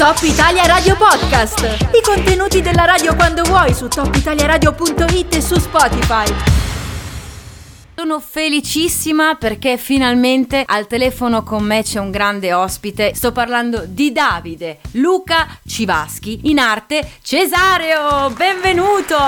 Top Italia Radio Podcast. I contenuti della radio quando vuoi su topitaliaradio.it e su Spotify. Sono felicissima perché finalmente al telefono con me c'è un grande ospite. Sto parlando di Davide Luca Civaschi, in arte Cesareo. Benvenuto!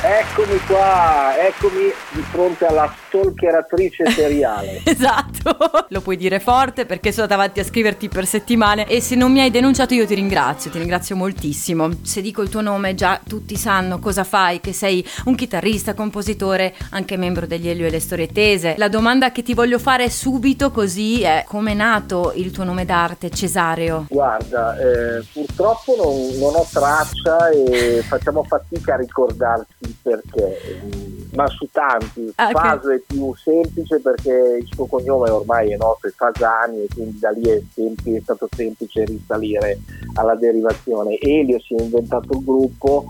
Eccomi qua, eccomi di fronte alla stalkeratrice seriale. esatto, lo puoi dire forte perché sono davanti a scriverti per settimane e se non mi hai denunciato io ti ringrazio, ti ringrazio moltissimo. Se dico il tuo nome già tutti sanno cosa fai, che sei un chitarrista, compositore, anche membro degli Elio e le Storie tese. La domanda che ti voglio fare subito così è come è nato il tuo nome d'arte Cesareo? Guarda, eh, purtroppo non, non, ho traccia e facciamo fatica a ricordarsi perché, ma su tanti. Ah, okay. Faso è più semplice perché il suo cognome ormai è noto, è Fasani e quindi da lì è, semplice, è stato semplice risalire alla derivazione. Elio si è inventato il gruppo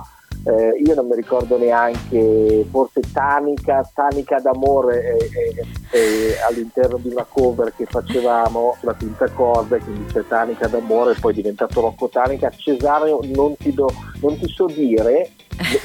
eh, io non mi ricordo neanche, forse Tanica, Tanica d'amore eh, eh, all'interno di una cover che facevamo sulla quinta corda, quindi c'è Tanica d'amore, poi è diventato Rocco Tanica. Cesare non ti, do, non ti so dire,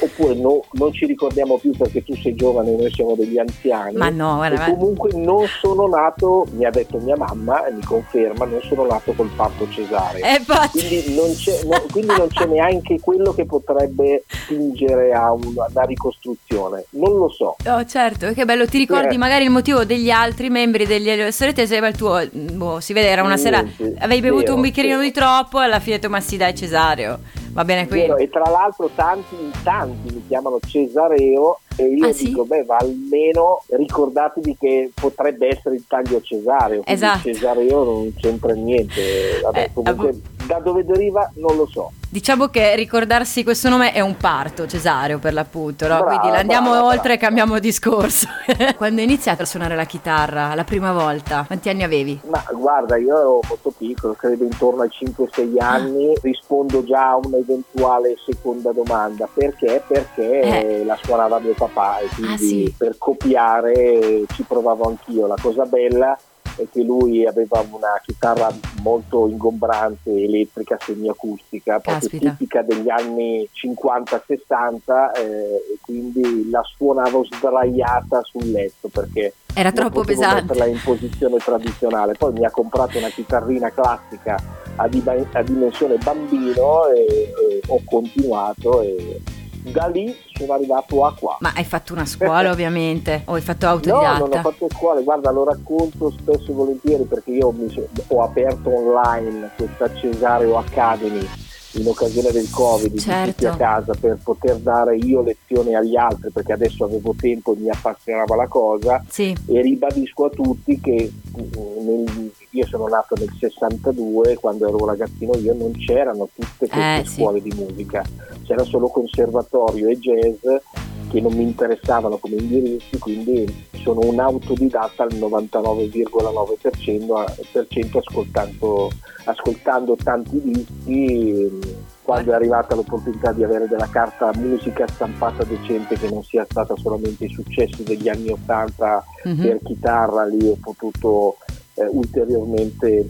oppure no, non ci ricordiamo più perché tu sei giovane e noi siamo degli anziani. Ma no, guarda, e comunque non sono nato, mi ha detto mia mamma e mi conferma, non sono nato col parto cesareo. Eh, quindi, non no, quindi, non c'è, neanche quello che potrebbe spingere a una ricostruzione. Non lo so. Oh, certo, che bello, ti ricordi eh. magari il motivo degli altri membri degli sorelle ma il tuo, boh, si vede, era una sera, avevi bevuto vero, un bicchierino vero. di troppo e alla fine tu ma sì dai Cesareo. Va bene qui. Vero, e tra l'altro tanti, tanti mi chiamano Cesareo e io ah, dico, sì? beh, ma almeno ricordatevi che potrebbe essere il taglio Cesareo. Esatto. Cesareo non c'entra niente. Vabbè, eh, comunque, da dove deriva non lo so. Diciamo che ricordarsi questo nome è un parto, Cesareo per l'appunto, no? Brava, quindi andiamo brava, oltre e cambiamo discorso. Quando hai iniziato a suonare la chitarra la prima volta, quanti anni avevi? Ma guarda, io ero molto piccolo, credo intorno ai 5-6 ah. anni, rispondo già a un'eventuale seconda domanda. Perché? Perché eh. la suonava mio papà e quindi ah, sì. per copiare ci provavo anch'io. La cosa bella che lui aveva una chitarra molto ingombrante, elettrica, semiacustica, proprio tipica degli anni 50-60 eh, e quindi la suonavo sdraiata sul letto perché era troppo pesante metterla in posizione tradizionale. Poi mi ha comprato una chitarrina classica a, di- a dimensione bambino e, e ho continuato e da lì sono arrivato a qua. Ma hai fatto una scuola ovviamente o hai fatto autodidatta? No, non ho fatto scuola, guarda lo racconto spesso e volentieri perché io mi, ho aperto online questa Cesareo Academy in occasione del covid certo. tutti a casa per poter dare io lezioni agli altri perché adesso avevo tempo e mi appassionava la cosa sì. e ribadisco a tutti che mm, nel, io sono nato nel 62 quando ero ragazzino io non c'erano tutte queste eh, scuole sì. di musica c'era solo conservatorio e jazz che non mi interessavano come indirizzi, quindi sono un autodidatta al 99,9% ascoltando, ascoltando tanti dischi quando è arrivata l'opportunità di avere della carta musica stampata decente che non sia stata solamente i successi degli anni 80 mm-hmm. per chitarra, lì ho potuto eh, ulteriormente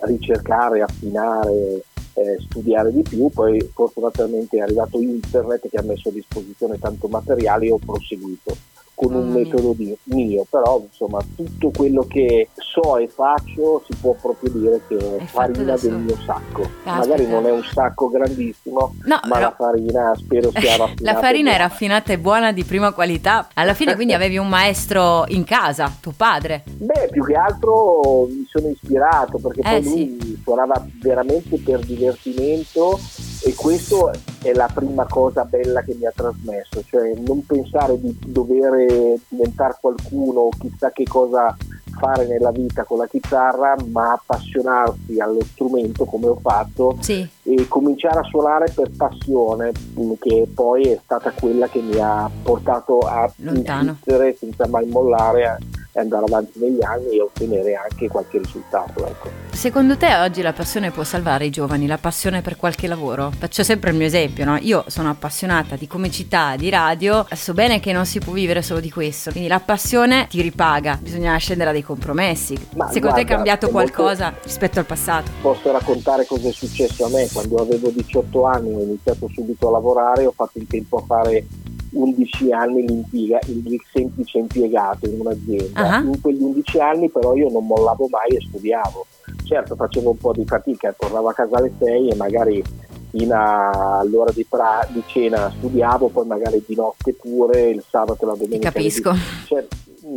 ricercare, affinare eh, studiare di più, poi fortunatamente è arrivato internet che ha messo a disposizione tanto materiale e ho proseguito con un metodo di, mio, però insomma tutto quello che so e faccio si può proprio dire che è farina del mio sacco. Aspetta. Magari non è un sacco grandissimo, no, ma no. la farina spero sia raffinata. La farina è raffinata e buona di prima qualità. Alla fine quindi avevi un maestro in casa, tuo padre. Beh, più che altro mi sono ispirato perché eh, poi lui sì. suonava veramente per divertimento e questo è la prima cosa bella che mi ha trasmesso, cioè non pensare di dover diventare qualcuno o chissà che cosa fare nella vita con la chitarra, ma appassionarsi allo strumento come ho fatto sì. e cominciare a suonare per passione, che poi è stata quella che mi ha portato a insistere senza mai mollare e andare avanti negli anni e ottenere anche qualche risultato. Ecco. Secondo te oggi la passione può salvare i giovani, la passione per qualche lavoro? Faccio sempre il mio esempio, no? io sono appassionata di comicità, di radio, so bene che non si può vivere solo di questo, quindi la passione ti ripaga, bisogna scendere a dei compromessi. Ma Secondo guarda, te è cambiato è qualcosa molto... rispetto al passato? Posso raccontare cosa è successo a me quando avevo 18 anni, ho iniziato subito a lavorare, ho fatto in tempo a fare 11 anni il semplice impiegato in un'azienda. Uh-huh. In quegli 11 anni però io non mollavo mai e studiavo. Certo facevo un po' di fatica, tornavo a casa alle 6 e magari fino all'ora di, pra- di cena studiavo, poi magari di notte pure, il sabato e la domenica. Capisco. Cioè,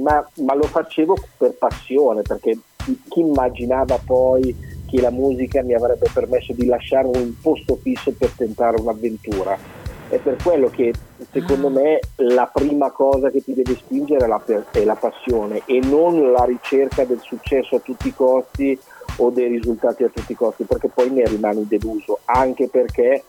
ma, ma lo facevo per passione, perché chi immaginava poi che la musica mi avrebbe permesso di lasciare un posto fisso per tentare un'avventura è per quello che secondo me la prima cosa che ti deve spingere è la, è la, passione e non la ricerca del successo a tutti i costi o dei risultati a tutti i costi, perché poi ne rimani deluso, anche perché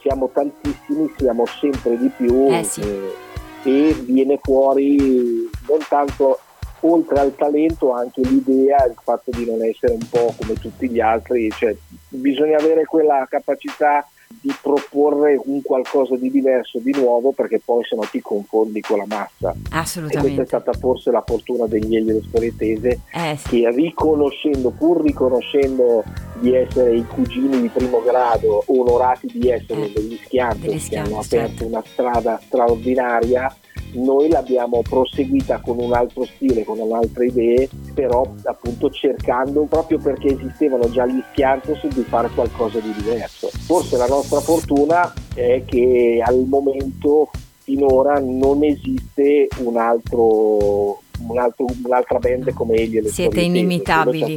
siamo tantissimi, siamo sempre di più eh sì. e, e viene fuori non tanto oltre al talento anche l'idea, il fatto di non essere un po' come tutti gli altri, cioè bisogna avere quella capacità di proporre un qualcosa di diverso, di nuovo, perché poi se no ti confondi con la massa. Assolutamente. E questa è stata forse la fortuna degli Elio Sporietese, eh, sì. che riconoscendo, pur riconoscendo di essere i cugini di primo grado, onorati di essere eh, degli schianti, che hanno aperto certo. una strada straordinaria, noi l'abbiamo proseguita con un altro stile, con un'altra idea, però appunto cercando proprio perché esistevano già gli Schiantos di fare qualcosa di diverso. Forse la nostra fortuna è che al momento finora non esiste un altro un altro, un'altra band come Elio e le Siete inimitabili.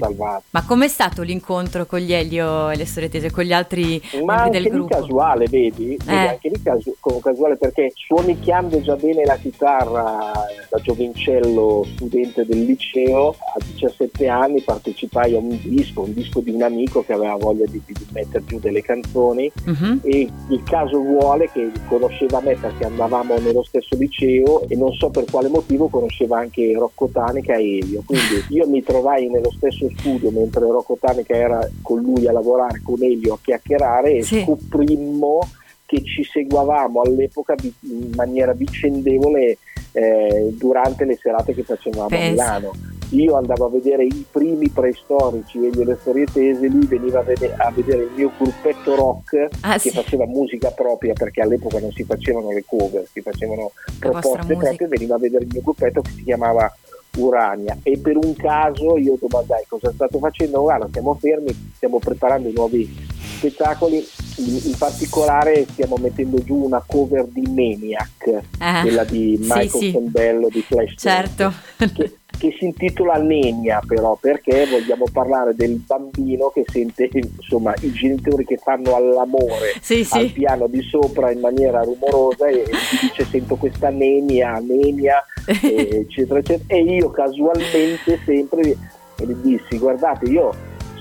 Ma com'è stato l'incontro con gli Elio e le Storietese, con gli altri Ma membri del gruppo? casuale, vedi? Eh. Anche lì casu- casuale perché suonicchiando già bene la chitarra da giovincello studente del liceo, a 17 anni partecipai a un disco, un disco di un amico che aveva voglia di, di mettere giù delle canzoni uh-huh. e il caso vuole che conosceva me perché andavamo nello stesso liceo e non so per quale motivo conosceva anche Rocco Tanica e Elio. Quindi io mi trovai nello stesso studio mentre Rocco Tanica era con lui a lavorare, con Elio a chiacchierare e sì. scoprimmo che ci seguavamo all'epoca in maniera vicendevole eh, durante le serate che facevamo Pensa. a Milano io andavo a vedere i primi preistorici e le storie tese, lui veniva a vedere, a vedere il mio gruppetto rock ah, che sì. faceva musica propria perché all'epoca non si facevano le cover, si facevano proposte proprie, veniva a vedere il mio gruppetto che si chiamava Urania e per un caso io domandai cosa state facendo, guarda stiamo fermi, stiamo preparando i nuovi spettacoli, in, particolare stiamo mettendo giù una cover di Maniac, ah, quella di Michael sì, sì. Sembello di Flash. Certo. Che, che si intitola Nenia però perché vogliamo parlare del bambino che sente insomma i genitori che fanno all'amore sì, al piano di sopra in maniera rumorosa e, dice sento questa nenia, nenia eccetera eccetera. E io casualmente sempre gli dissi guardate io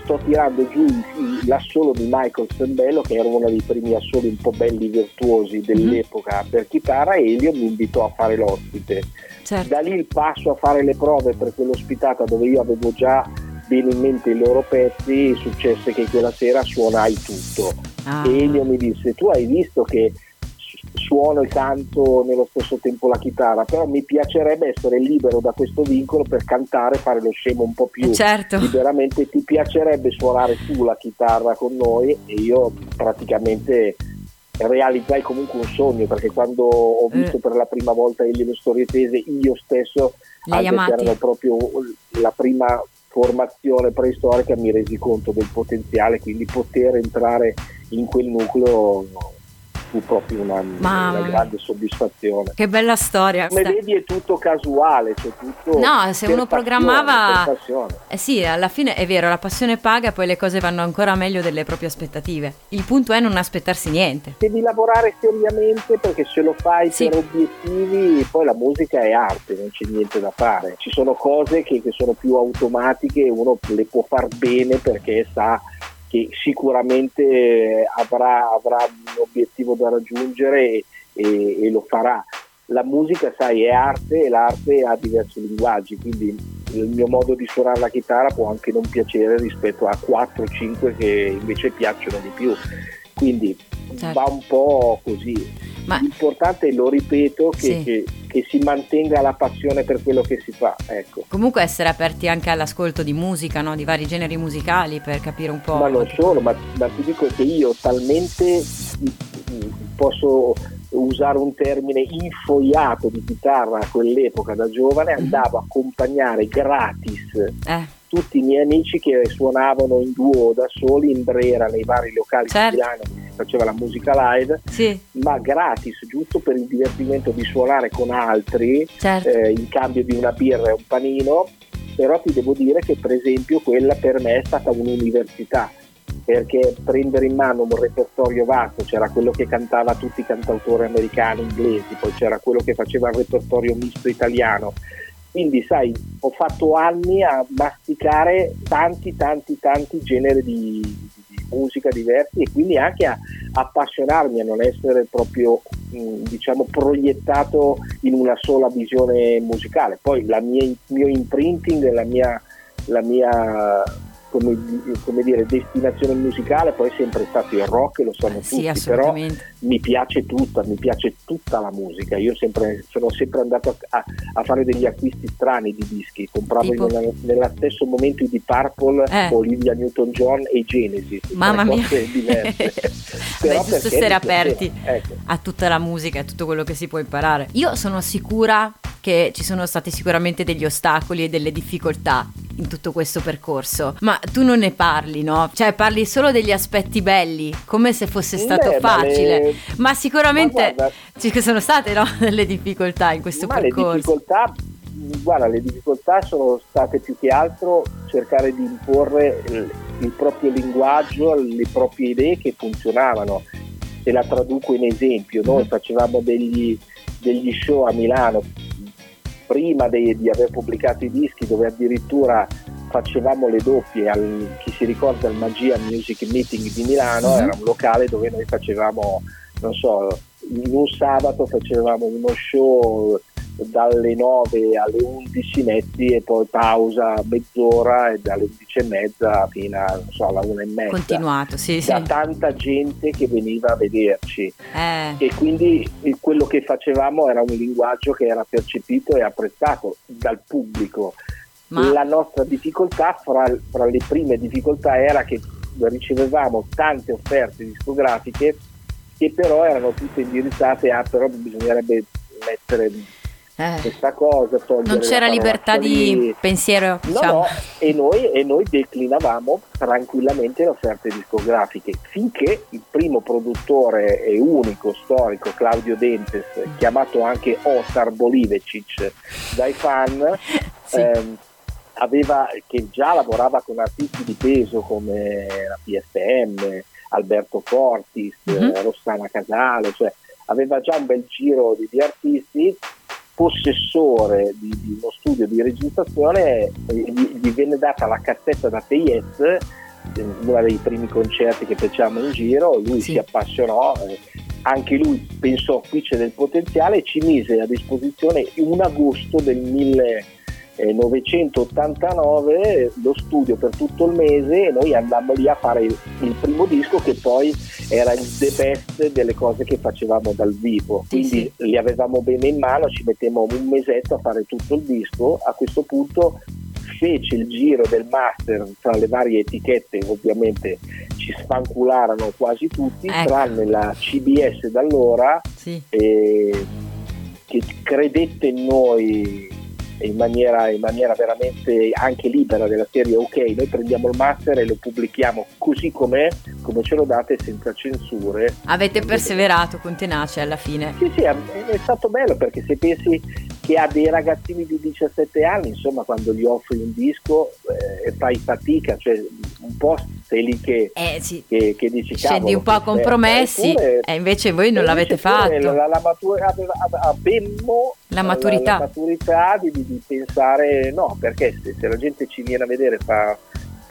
sto tirando giù l'assolo di Michael Sembello che era uno dei primi assoli un po' belli virtuosi dell'epoca mm-hmm. per chitarra e Elio mi invitò a fare l'ospite certo. da lì il passo a fare le prove per quell'ospitata dove io avevo già bene in mente i loro pezzi successe che quella sera suonai tutto ah. e Elio mi disse tu hai visto che suono e canto nello stesso tempo la chitarra, però mi piacerebbe essere libero da questo vincolo per cantare, fare lo scemo un po' più certo. liberamente. Ti piacerebbe suonare tu la chitarra con noi e io praticamente realizzai comunque un sogno perché quando ho eh. visto eh. per la prima volta le storie tese io stesso anche erano proprio la prima formazione preistorica mi resi conto del potenziale quindi poter entrare in quel nucleo fu proprio una, una, grande soddisfazione. Che bella storia. Come vedi è tutto casuale, cioè tutto No, se uno programmava... Eh sì, alla fine è vero, la passione paga, poi le cose vanno ancora meglio delle proprie aspettative. Il punto è non aspettarsi niente. Devi lavorare seriamente perché se lo fai sì. per obiettivi, poi la musica è arte, non c'è niente da fare. Ci sono cose che, che sono più automatiche, uno le può far bene perché sa che sicuramente avrà, avrà un obiettivo da raggiungere e, e, e lo farà. la musica, sai, è arte e l'arte ha diversi linguaggi, quindi il mio modo di suonare la chitarra può anche non piacere rispetto a 4-5 che invece piacciono di più. Quindi certo. va un po' così. Ma... L'importante, lo ripeto, che, sì. che, che, si mantenga la passione per quello che si fa. Ecco. Comunque essere aperti anche all'ascolto di musica, no? di vari generi musicali per capire un po'. Ma non solo, ma, ma ti dico che io talmente posso usare un termine infoiato di chitarra a quell'epoca da giovane, mhm. andavo a accompagnare gratis eh. tutti i miei amici che suonavano in duo da soli in Brera nei vari locali certo. di Milano faceva la musica live, sì. ma gratis, giusto per il divertimento di suonare con altri certo. eh, in cambio di una birra e un panino. Però ti devo dire che per esempio quella per me è stata un'università perché prendere in mano un repertorio vasto, c'era quello che cantava tutti i cantautori americani, inglesi, poi c'era quello che faceva il repertorio misto italiano. Quindi, sai, ho fatto anni a masticare tanti, tanti, tanti generi di, di musica diversi e quindi anche a appassionarmi a non essere proprio, diciamo, proiettato in una sola visione musicale. Poi mia, il mio imprinting, la mia, la mia come, come, dire, destinazione musicale poi è sempre stato il rock, lo sanno sì, tutti, però mi piace tutta, mi piace tutta la musica. Io sempre, sono sempre andato a, a, fare degli acquisti strani di dischi, compravo nello stesso momento i di Purple, eh. Olivia Newton-John e Genesis. Mamma mia! Diverse. Beh, giusto essere aperti ecco. a tutta la musica e a tutto quello che si può imparare. Io sono sicura che ci sono stati sicuramente degli ostacoli e delle difficoltà in tutto questo percorso, ma tu non ne parli, no? Cioè parli solo degli aspetti belli, come se fosse stato Beh, facile, ma, le... ma sicuramente ma guarda, ci sono state no, delle difficoltà in questo ma percorso. Le difficoltà, guarda, le difficoltà sono state più che altro cercare di imporre il, il proprio linguaggio, le proprie idee che funzionavano. Se la traduco in esempio, noi mm. facevamo degli, degli show a Milano prima di, di aver pubblicato i dischi dove addirittura facevamo le doppie al, chi si ricorda il Magia Music Meeting di Milano mm-hmm. era un locale dove noi facevamo non so in un sabato facevamo uno show dalle 9 alle 11 netti e poi pausa mezz'ora e dalle 11 e mezza fino a, so, alla 1 e mezza. Continuato, sì, da sì. tanta gente che veniva a vederci. Eh. E quindi quello che facevamo era un linguaggio che era percepito e apprezzato dal pubblico. Ma... La nostra difficoltà, fra, fra le prime difficoltà, era che ricevevamo tante offerte discografiche che però erano tutte indirizzate a però bisognerebbe mettere eh, questa cosa. Non c'era libertà di, di, pensiero. Diciamo. No, e, noi, e noi declinavamo tranquillamente le offerte discografiche finché il primo produttore e unico storico, Claudio Dentes, chiamato anche Otar Bolivecic dai fan, sì. ehm, aveva, che già lavorava con artisti di peso come la PSM, Alberto Fortis, mm-hmm. Rossana Casale, cioè aveva già un bel giro di, di artisti possessore di, di, uno studio di registrazione gli, gli, venne data la cassetta da Payet eh, uno dei primi concerti che facciamo in giro lui sì. si appassionò eh, anche lui pensò qui c'è del potenziale e ci mise a disposizione un agosto del 1900 1989 lo studio per tutto il mese e noi andammo lì a fare il, il, primo disco che poi era il the best delle cose che facevamo dal vivo quindi sì. li avevamo bene in mano ci mettemmo un mesetto a fare tutto il disco a questo punto fece il giro del master tra le varie etichette ovviamente ci sfancularono quasi tutti ecco. tranne la CBS d'allora sì. eh, che credette in noi in maniera, in maniera, veramente anche libera della serie ok noi prendiamo il master e lo pubblichiamo così com'è come ce lo date senza censure. Avete perseverato con tenacia alla fine. Sì sì è, è stato bello perché se pensi che ha dei ragazzini di 17 anni insomma quando gli offri un disco eh, fai fatica cioè un po' sei lì che, eh, sì. che, che dici scendi un po' a compromessi e invece voi non l'avete fatto. la, la matura, abbiamo la maturità, la, la maturità di, di, di, pensare no perché se, se, la gente ci viene a vedere fa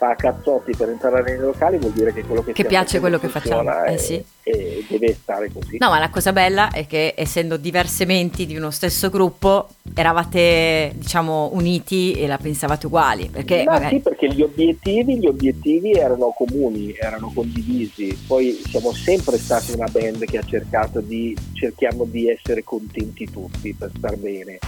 fa a cazzotti per entrare nei locali vuol dire che quello che, che piace quello che facciamo. Eh sì. E deve stare così. No, ma la cosa bella è che essendo diverse menti di uno stesso gruppo, eravate diciamo uniti e la pensavate uguali. Perché, Ma magari... sì, perché gli obiettivi, gli obiettivi erano comuni, erano condivisi. Poi siamo sempre stati una band che ha cercato di cerchiamo di essere contenti tutti per star bene.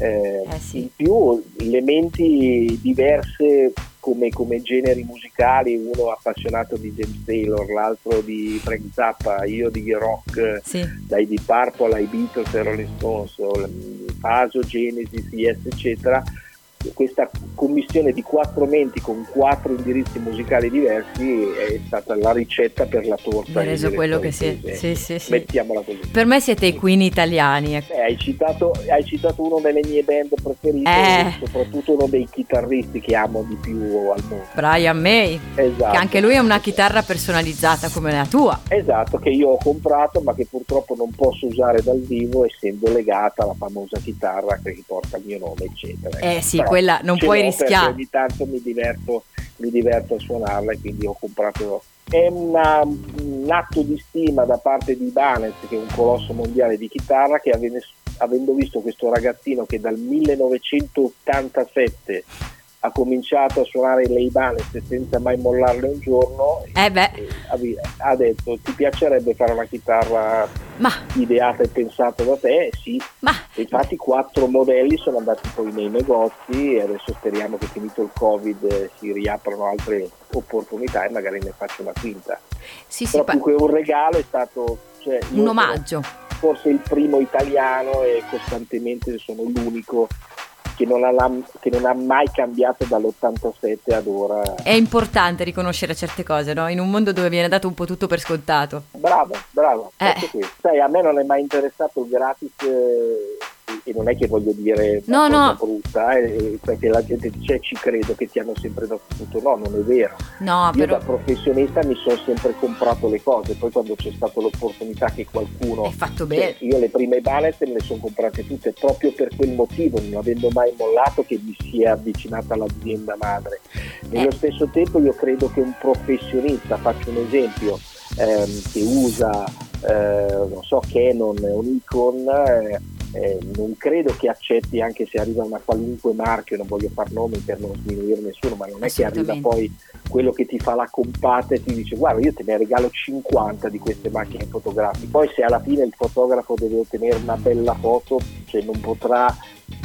Eh, eh sì. In più elementi diverse come, come, generi musicali, uno appassionato di James Taylor, l'altro di Frank Zappa, io di rock, sì. dai Deep Purple ai Beatles e Rolling Stones, Faso, Genesis, Yes, eccetera questa commissione di quattro menti con quattro indirizzi musicali diversi è stata la ricetta per la torta. Hai reso quello che siete. Sì, sì, sì. Mettiamola così. Per me siete i Queen italiani. Eh, hai, citato, hai, citato, uno delle mie band preferite, eh. soprattutto uno dei chitarristi che amo di più al mondo. Brian May. Esatto. Che anche lui ha una chitarra personalizzata come la tua. Esatto, che io ho comprato ma che purtroppo non posso usare dal vivo essendo legata alla famosa chitarra che porta il mio nome, eccetera. Eh sì, Però quella non puoi rischiare. Ogni tanto mi diverto, mi diverto a suonarla e quindi ho comprato è una, un atto di stima da parte di Ibanez, che è un colosso mondiale di chitarra, che avendo visto questo ragazzino che dal 1987 ha cominciato a suonare le Ibanez senza mai mollarle un giorno, eh ha detto ti piacerebbe fare una chitarra Ma. ideata e pensata da te? Sì. Ma. Infatti quattro modelli sono andati poi nei negozi e adesso speriamo che finito il Covid si riaprano altre opportunità e magari ne faccio una quinta. Sì, Però sì, comunque un regalo è stato... Cioè, un omaggio. Forse il primo italiano e costantemente sono l'unico che non, ha, che non, ha, mai cambiato dall'87 ad ora. È importante riconoscere certe cose, no? In un mondo dove viene dato un po' tutto per scontato. Bravo, bravo. Eh. Sai, a me non è mai interessato il gratis. Eh, e non è che voglio dire no, no. brutta, eh, perché la gente dice ci credo che ti hanno sempre dato tutto, no, non è vero. No, Io però... da professionista mi sono sempre comprato le cose, poi quando c'è stata l'opportunità che qualcuno... Hai fatto bene. Cioè, io le prime ballet me le sono comprate tutte proprio per quel motivo, non avendo mai mollato che mi si è avvicinata all'azienda madre. Nello eh. stesso tempo io credo che un professionista, faccio un esempio, ehm, che usa eh, non so Canon o Nikon eh, non credo che accetti anche se arriva una qualunque marchio, non voglio far nomi per non sminuire nessuno, ma non è che arriva poi quello che ti fa la compata e ti dice guarda io te ne regalo 50 di queste macchine fotografiche, poi se alla fine il fotografo deve ottenere una bella foto, cioè non potrà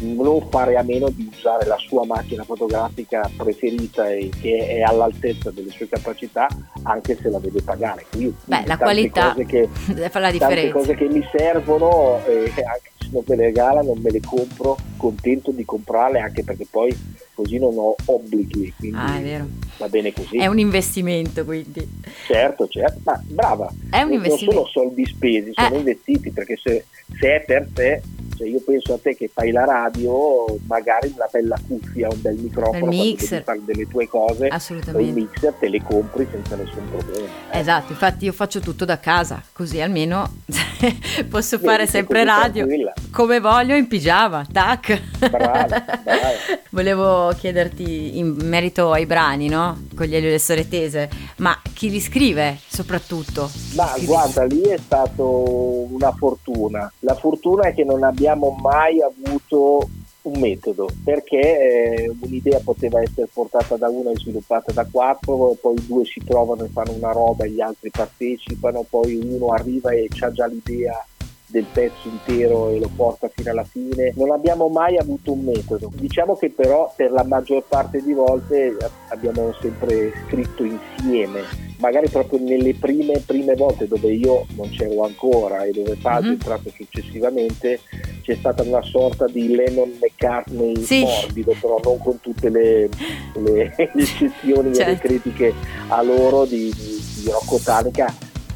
non fare a meno di usare la sua macchina fotografica preferita e che è all'altezza delle sue capacità anche se la deve pagare. Quindi, Beh, la qualità che, fa la differenza. Tante cose che mi servono, eh, anche non me le regala, non me le compro, contento di comprarle anche perché poi così non ho obblighi, quindi ah, va bene così. È un investimento quindi. Certo, certo, ma brava, è un non sono soldi spesi, sono eh. investiti perché se, se è per te cioè io penso a te che fai la radio, magari una bella cuffia, un bel microfono, il mixer. fare delle tue cose, Assolutamente. il mixer te le compri senza nessun problema. Eh. Esatto, infatti io faccio tutto da casa, così almeno posso fare Beh, sempre radio tranquilla. come voglio in pigiama, tac. Brava, brava. Volevo chiederti in merito ai brani, no? Con gli Elio e le Sorretese, ma chi li scrive soprattutto? Ma guarda, lì è stato una fortuna. La fortuna è che non abbiamo abbiamo mai avuto un metodo perché eh, un'idea poteva essere portata da uno e sviluppata da quattro, poi due si trovano e fanno una roba e gli altri partecipano, poi uno arriva e ha già l'idea del pezzo intero e lo porta fino alla fine. Non abbiamo mai avuto un metodo. Diciamo che però per la maggior parte di volte abbiamo sempre scritto insieme, magari proprio nelle prime, prime volte dove io non c'ero ancora e dove Fabio mm-hmm. è entrato successivamente c'è stata una sorta di Lennon McCartney sì. morbido, però non con tutte le, le eccezioni certo. e le critiche a loro di, di, di Rocco Tanica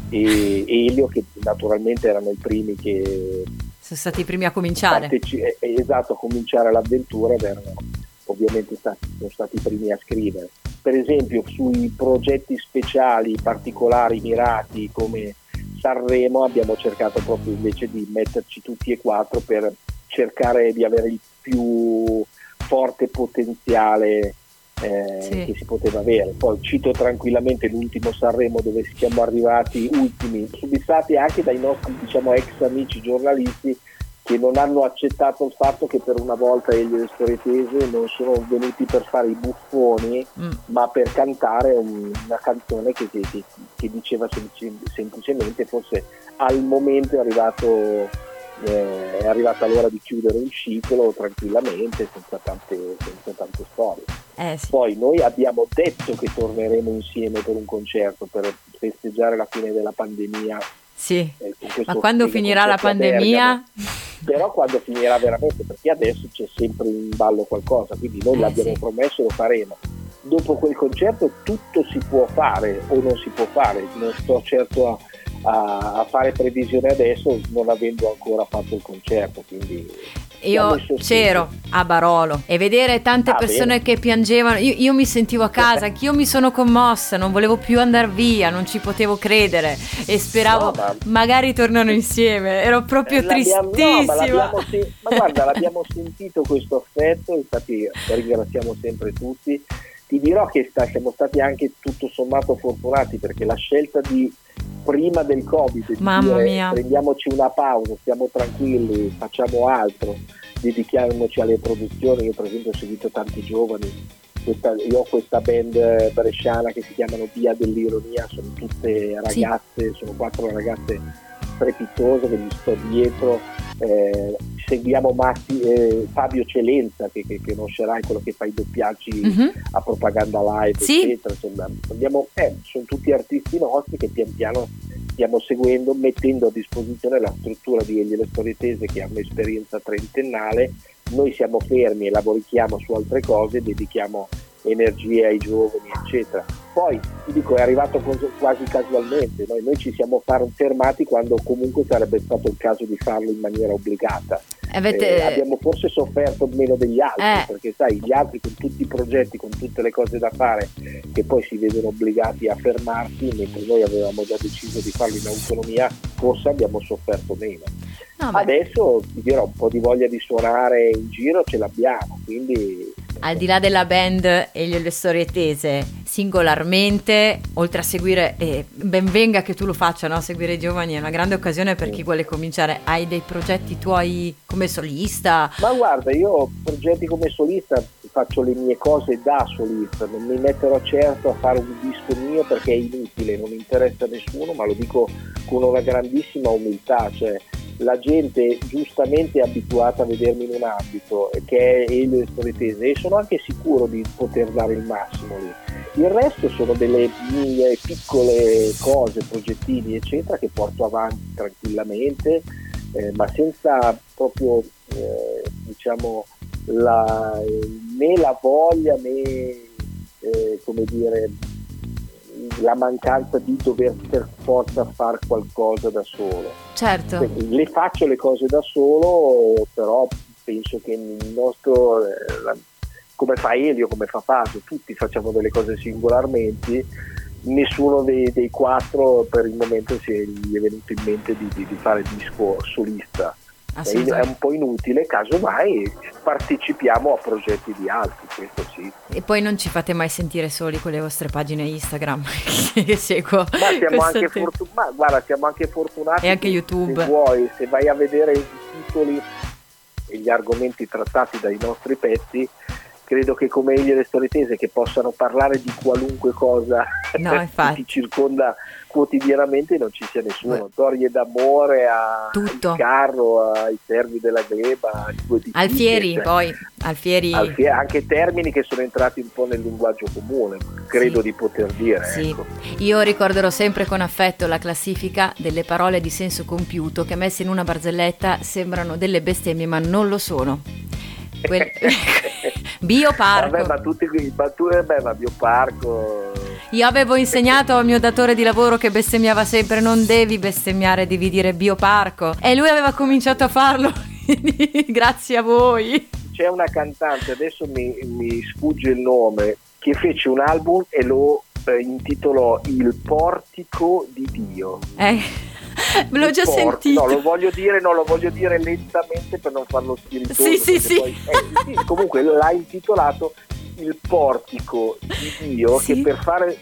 e Elio che naturalmente erano i primi che sono stati i primi a cominciare parteci- eh, esatto a cominciare l'avventura ed erano ovviamente stati, sono stati i primi a scrivere per esempio sui progetti speciali particolari mirati come Sanremo abbiamo cercato proprio invece di metterci tutti e quattro per cercare di avere il più forte potenziale eh, sì. che si poteva avere. Poi cito tranquillamente l'ultimo Sanremo dove siamo arrivati ultimi, subissati anche dai nostri diciamo, ex amici giornalisti che non hanno accettato il fatto che per una volta egli e le storie tese non sono venuti per fare i buffoni mm. ma per cantare un, una canzone che, che, che diceva semplici, semplicemente forse al momento è arrivato eh, è arrivata l'ora di chiudere un ciclo tranquillamente senza tante, senza tante storie eh, sì. poi noi abbiamo detto che torneremo insieme per un concerto per festeggiare la fine della pandemia sì, eh, ma quando finirà la pandemia? Però quando finirà veramente, perché adesso c'è sempre in ballo qualcosa, quindi noi eh, l'abbiamo promesso e lo faremo. Dopo quel concerto tutto si può fare o non si può fare, non sto certo a, a, a fare previsione adesso non avendo ancora fatto il concerto, quindi io c'ero a Barolo e vedere tante ah, persone bene. che piangevano, io, io, mi sentivo a casa, anch'io mi sono commossa, non volevo più andare via, non ci potevo credere e speravo no, ma... magari tornano insieme, ero proprio eh, tristissima. No, ma, ma guarda, l'abbiamo sentito questo affetto, infatti ringraziamo sempre tutti. Ti dirò che sta, siamo stati anche tutto sommato fortunati perché la scelta di prima del Covid, Mamma dire, mia. prendiamoci una pausa, stiamo tranquilli, facciamo altro, dedichiamoci alle produzioni. Io per esempio ho seguito tanti giovani, questa, io ho questa band bresciana che si chiamano Via dell'Ironia, sono tutte ragazze, sì. sono quattro ragazze strepitose che gli sto dietro. Eh, seguiamo Massi, eh, Fabio Celenza che, che, che conoscerai, quello che fa i doppiaggi mm-hmm. a propaganda live, sì. eccetera. Insomma, abbiamo, eh, sono tutti artisti nostri che pian piano stiamo seguendo, mettendo a disposizione la struttura di Egli le Storie Tese che ha un'esperienza trentennale. Noi siamo fermi e lavoriamo su altre cose, dedichiamo energie ai giovani, eccetera. Poi ti dico, è arrivato quasi casualmente, noi, noi ci siamo fermati quando comunque sarebbe stato il caso di farlo in maniera obbligata. Avete... Eh, abbiamo forse sofferto meno degli altri, eh. perché sai, gli altri con tutti i progetti, con tutte le cose da fare, che poi si vedono obbligati a fermarsi, mentre noi avevamo già deciso di farlo in autonomia, forse abbiamo sofferto meno. No, Adesso ti dirò un po' di voglia di suonare in giro ce l'abbiamo, quindi al di là della band e le storie tese, singolarmente, oltre a seguire, e ben venga che tu lo faccia, no? seguire i giovani è una grande occasione per chi vuole cominciare. Hai dei progetti tuoi come solista? Ma guarda, io progetti come solista faccio le mie cose da solista, non mi metterò certo a fare un disco mio perché è inutile, non interessa a nessuno, ma lo dico con una grandissima umiltà, cioè la gente giustamente è abituata a vedermi in un ambito che è Elio e Storitese e sono anche sicuro di poter dare il massimo lì. Il resto sono delle mie piccole cose, progettini eccetera che porto avanti tranquillamente eh, ma senza proprio eh, diciamo la, né la voglia né eh, come dire la mancanza di dover per forza fare qualcosa da solo. Certo. Le faccio le cose da solo, però penso che il nostro, eh, la, come fa Elio, come fa Pato, tutti facciamo delle cose singolarmente, nessuno dei, dei quattro per il momento si è, gli è venuto in mente di, di, di fare disco solista è un po' inutile, casomai partecipiamo a progetti di altri, questo sì. E poi non ci fate mai sentire soli con le vostre pagine Instagram che seguo. Ma siamo, anche, fortu- ma, guarda, siamo anche fortunati. E anche YouTube. Se vuoi, se vai a vedere i titoli e gli argomenti trattati dai nostri pezzi, credo che come egli e le storie tese che possano parlare di qualunque cosa no, che ti circonda quotidianamente non ci sia nessuno, Torrie d'amore a Tutto. carro, ai servi della gleba, Alfieri cioè, poi, Alfieri. Alfieri. anche termini che sono entrati un po' nel linguaggio comune, credo sì. di poter dire. Sì. Ecco. Io ricorderò sempre con affetto la classifica delle parole di senso compiuto che messe in una barzelletta sembrano delle bestemmie ma non lo sono. Que- bioparco. Vabbè, ma tutti ma tu, beh, ma bioparco io avevo insegnato al mio datore di lavoro che bestemmiava sempre non devi bestemmiare, devi dire bioparco e lui aveva cominciato a farlo grazie a voi. C'è una cantante, adesso mi, mi sfugge il nome, che fece un album e lo eh, intitolò Il portico di Dio. Eh. L'ho già porto. sentito. No, lo voglio dire, no, lo voglio dire lentamente per non farlo spiritoso. Sì, sì, sì. Poi, eh, sì. Comunque l'ha intitolato il portico di Dio sì? che per fare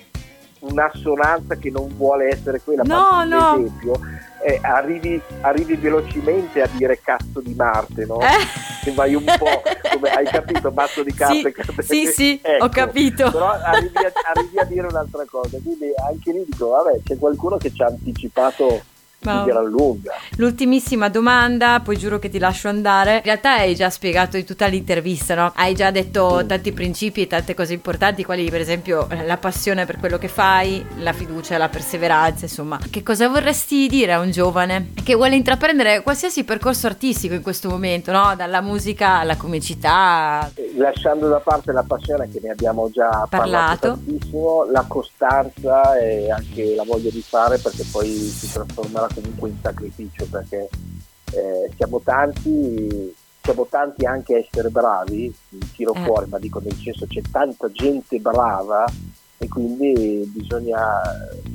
un'assonanza che non vuole essere quella, no, ma no. esempio, eh, arrivi, arrivi, velocemente a dire cazzo di Marte, no? Eh. vai un po' come hai capito, mazzo di carte. Sì, sì, sì ecco, ho capito. Però arrivi a, arrivi a, dire un'altra cosa, quindi anche lì dico, vabbè, c'è qualcuno che ci ha anticipato ma di gran lunga. L'ultimissima domanda, poi giuro che ti lascio andare. In realtà hai già spiegato in tutta l'intervista, no? Hai già detto mm. tanti principi e tante cose importanti, quali per esempio la passione per quello che fai, la fiducia, la perseveranza, insomma. Che cosa vorresti dire a un giovane che vuole intraprendere qualsiasi percorso artistico in questo momento, no? Dalla musica alla comicità. Lasciando da parte la passione che ne abbiamo già parlato, parlato la costanza e anche la voglia di fare perché poi si trasformerà comunque in sacrificio perché eh, siamo tanti siamo tanti anche a essere bravi, tiro eh. fuori, ma dico nel senso c'è tanta gente brava e quindi bisogna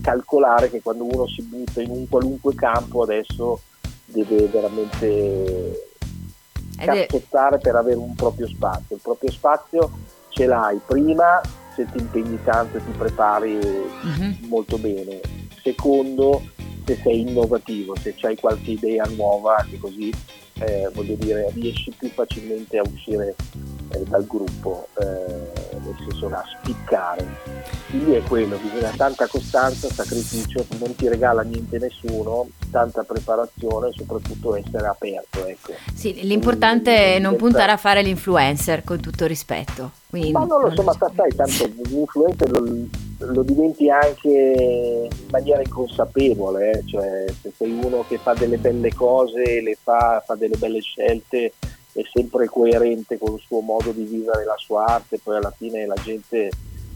calcolare che quando uno si butta in un qualunque campo adesso deve veramente cazzottare per avere un proprio spazio. Il proprio spazio ce l'hai prima se ti impegni tanto e ti prepari mm-hmm. molto bene. Secondo, se sei innovativo, se hai qualche idea nuova che così eh, voglio dire riesci più facilmente a uscire eh, dal gruppo, eh, nel senso da spiccare. Quindi è quello, bisogna tanta costanza, sacrificio, non ti regala niente nessuno, tanta preparazione e soprattutto essere aperto. Ecco. Sì, l'importante Quindi, è non puntare a fare l'influencer con tutto rispetto. Quindi, ma non lo so, ma sai, tanto l'influencer lo, diventi anche in maniera inconsapevole, eh? cioè se sei uno che fa delle belle cose, le fa, fa delle belle scelte, è sempre coerente con il suo modo di vivere la sua arte, poi alla fine la gente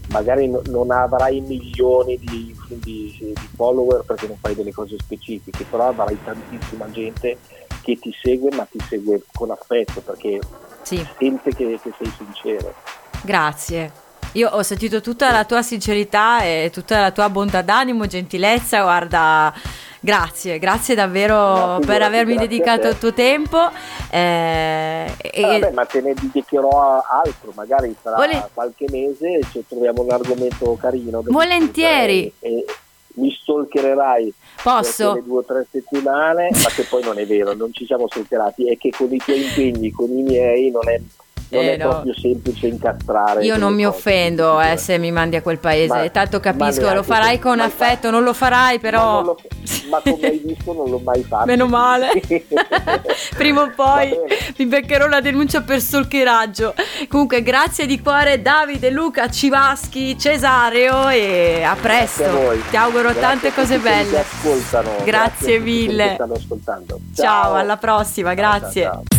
magari no, non avrai milioni di, di, di, follower perché non fai delle cose specifiche, però avrai tantissima gente che ti segue, ma ti segue con affetto perché sì. sente che, che sei sincero. Grazie. Io ho sentito tutta la tua sincerità e tutta la tua bontà d'animo, gentilezza, guarda, grazie, grazie davvero no, per avermi dedicato il tuo tempo. Eh, e... vabbè, ma te ne dedicherò altro, magari tra Vole... qualche mese ci troviamo un argomento carino. Volentieri. E, mi stalkererai Posso? le due o tre settimane, ma che poi non è vero, non ci siamo stalkerati, è che con i tuoi impegni, con i miei, non è non eh, è no. proprio semplice incastrare. Io non mi cose. offendo eh, se mi mandi a quel paese, ma, tanto capisco, lo farai con affetto, fatto. non lo farai però... Ma, lo, ma, come hai visto non l'ho mai fatto. Meno male. Prima o poi mi beccherò una denuncia per stalkeraggio. Comunque grazie di cuore Davide, Luca, Civaschi, Cesario e a presto. Ti auguro grazie tante cose belle. Ascoltano. Grazie, grazie mille. Ciao. ciao, alla prossima, grazie. Ciao, ciao.